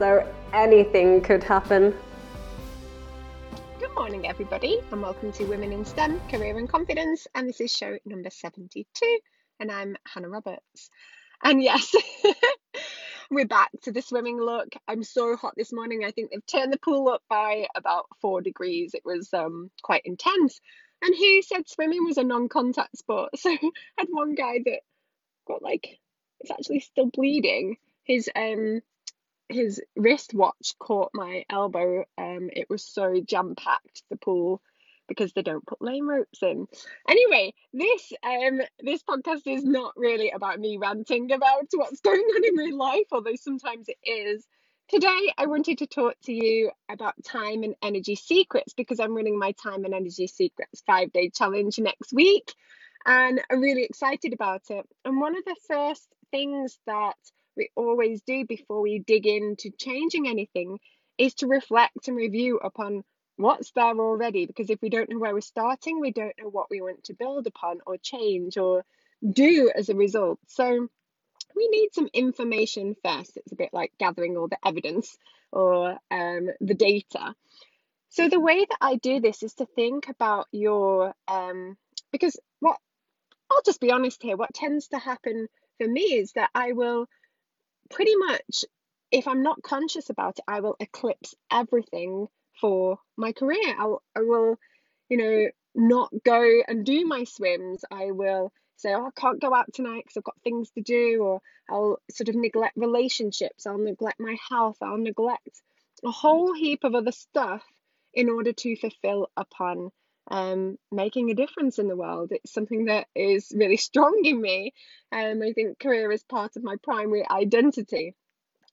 so anything could happen. Good morning, everybody, and welcome to Women in STEM Career and Confidence. And this is show number 72, and I'm Hannah Roberts. And yes, we're back to the swimming look. I'm so hot this morning. I think they've turned the pool up by about four degrees. It was um, quite intense. And who said swimming was a non contact sport? So I had one guy that got like, it's actually still bleeding. His um his wristwatch caught my elbow. Um, it was so jam packed the pool because they don't put lane ropes in. Anyway, this um this podcast is not really about me ranting about what's going on in my life, although sometimes it is. Today, I wanted to talk to you about time and energy secrets because I'm running my time and energy secrets five day challenge next week, and I'm really excited about it. And one of the first things that we always do before we dig into changing anything is to reflect and review upon what's there already. Because if we don't know where we're starting, we don't know what we want to build upon or change or do as a result. So we need some information first. It's a bit like gathering all the evidence or um, the data. So the way that I do this is to think about your um, because what I'll just be honest here. What tends to happen for me is that I will pretty much, if I'm not conscious about it, I will eclipse everything for my career. I'll, I will, you know, not go and do my swims. I will say, oh, I can't go out tonight because I've got things to do, or I'll sort of neglect relationships, I'll neglect my health, I'll neglect a whole heap of other stuff in order to fulfill upon um, making a difference in the world. It's something that is really strong in me. Um, I think career is part of my primary identity.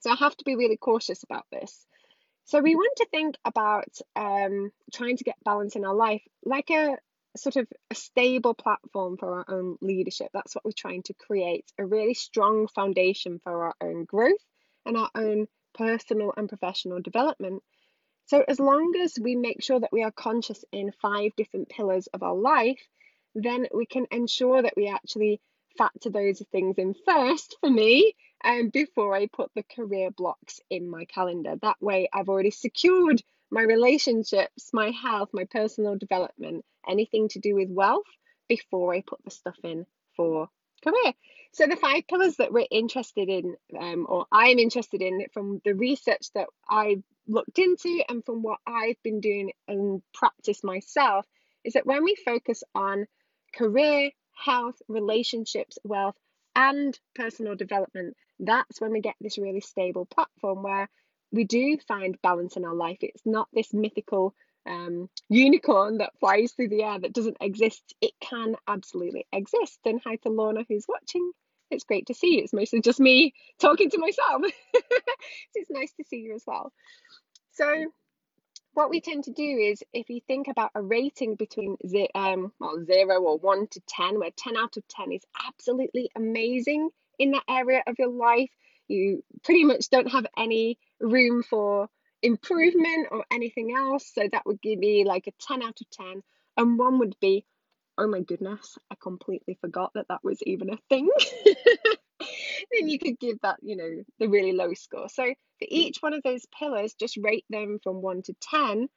So I have to be really cautious about this. So we want to think about um, trying to get balance in our life like a sort of a stable platform for our own leadership. That's what we're trying to create a really strong foundation for our own growth and our own personal and professional development. So, as long as we make sure that we are conscious in five different pillars of our life, then we can ensure that we actually factor those things in first for me um, before I put the career blocks in my calendar. That way, I've already secured my relationships, my health, my personal development, anything to do with wealth before I put the stuff in for career. So, the five pillars that we're interested in, um, or I'm interested in from the research that I've looked into and from what I've been doing and practice myself, is that when we focus on career, health, relationships, wealth, and personal development, that's when we get this really stable platform where we do find balance in our life. It's not this mythical um, unicorn that flies through the air that doesn't exist. It can absolutely exist. And hi to Lorna who's watching. It's great to see you. It's mostly just me talking to myself. so it's nice to see you as well. So what we tend to do is if you think about a rating between ze- um, well, zero or one to 10, where 10 out of 10 is absolutely amazing in that area of your life, you pretty much don't have any room for improvement or anything else. So that would give me like a 10 out of 10. And one would be, oh my goodness, I completely forgot that that was even a thing. then you could give that, you know, the really low score. So for each one of those pillars, just rate them from one to 10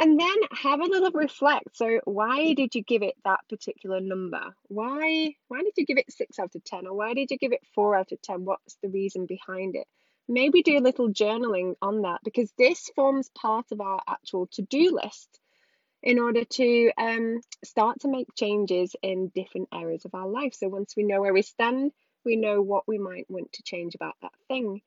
and then have a little reflect. So why did you give it that particular number? Why why did you give it 6 out of 10 or why did you give it 4 out of 10? What's the reason behind it? Maybe do a little journaling on that because this forms part of our actual to-do list in order to um, start to make changes in different areas of our life. So once we know where we stand, we know what we might want to change about that thing.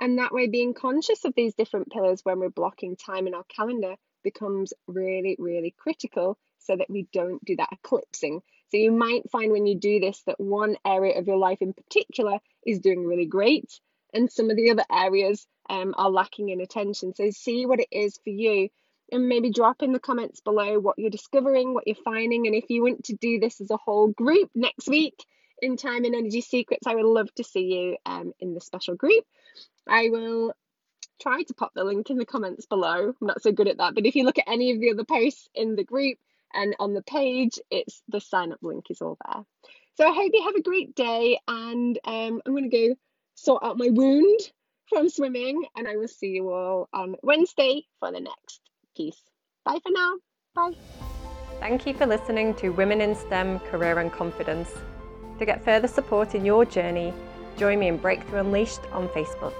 And that way, being conscious of these different pillars when we're blocking time in our calendar becomes really, really critical so that we don't do that eclipsing. So, you might find when you do this that one area of your life in particular is doing really great, and some of the other areas um, are lacking in attention. So see what it is for you and maybe drop in the comments below what you're discovering, what you're finding. And if you want to do this as a whole group next week in Time and Energy Secrets, I would love to see you um, in the special group. I will try to pop the link in the comments below. I'm not so good at that, but if you look at any of the other posts in the group and on the page, it's the sign up link is all there. So I hope you have a great day, and um, I'm going to go sort out my wound from swimming, and I will see you all on Wednesday for the next piece. Bye for now. Bye. Thank you for listening to Women in STEM Career and Confidence. To get further support in your journey, join me in Breakthrough Unleashed on Facebook.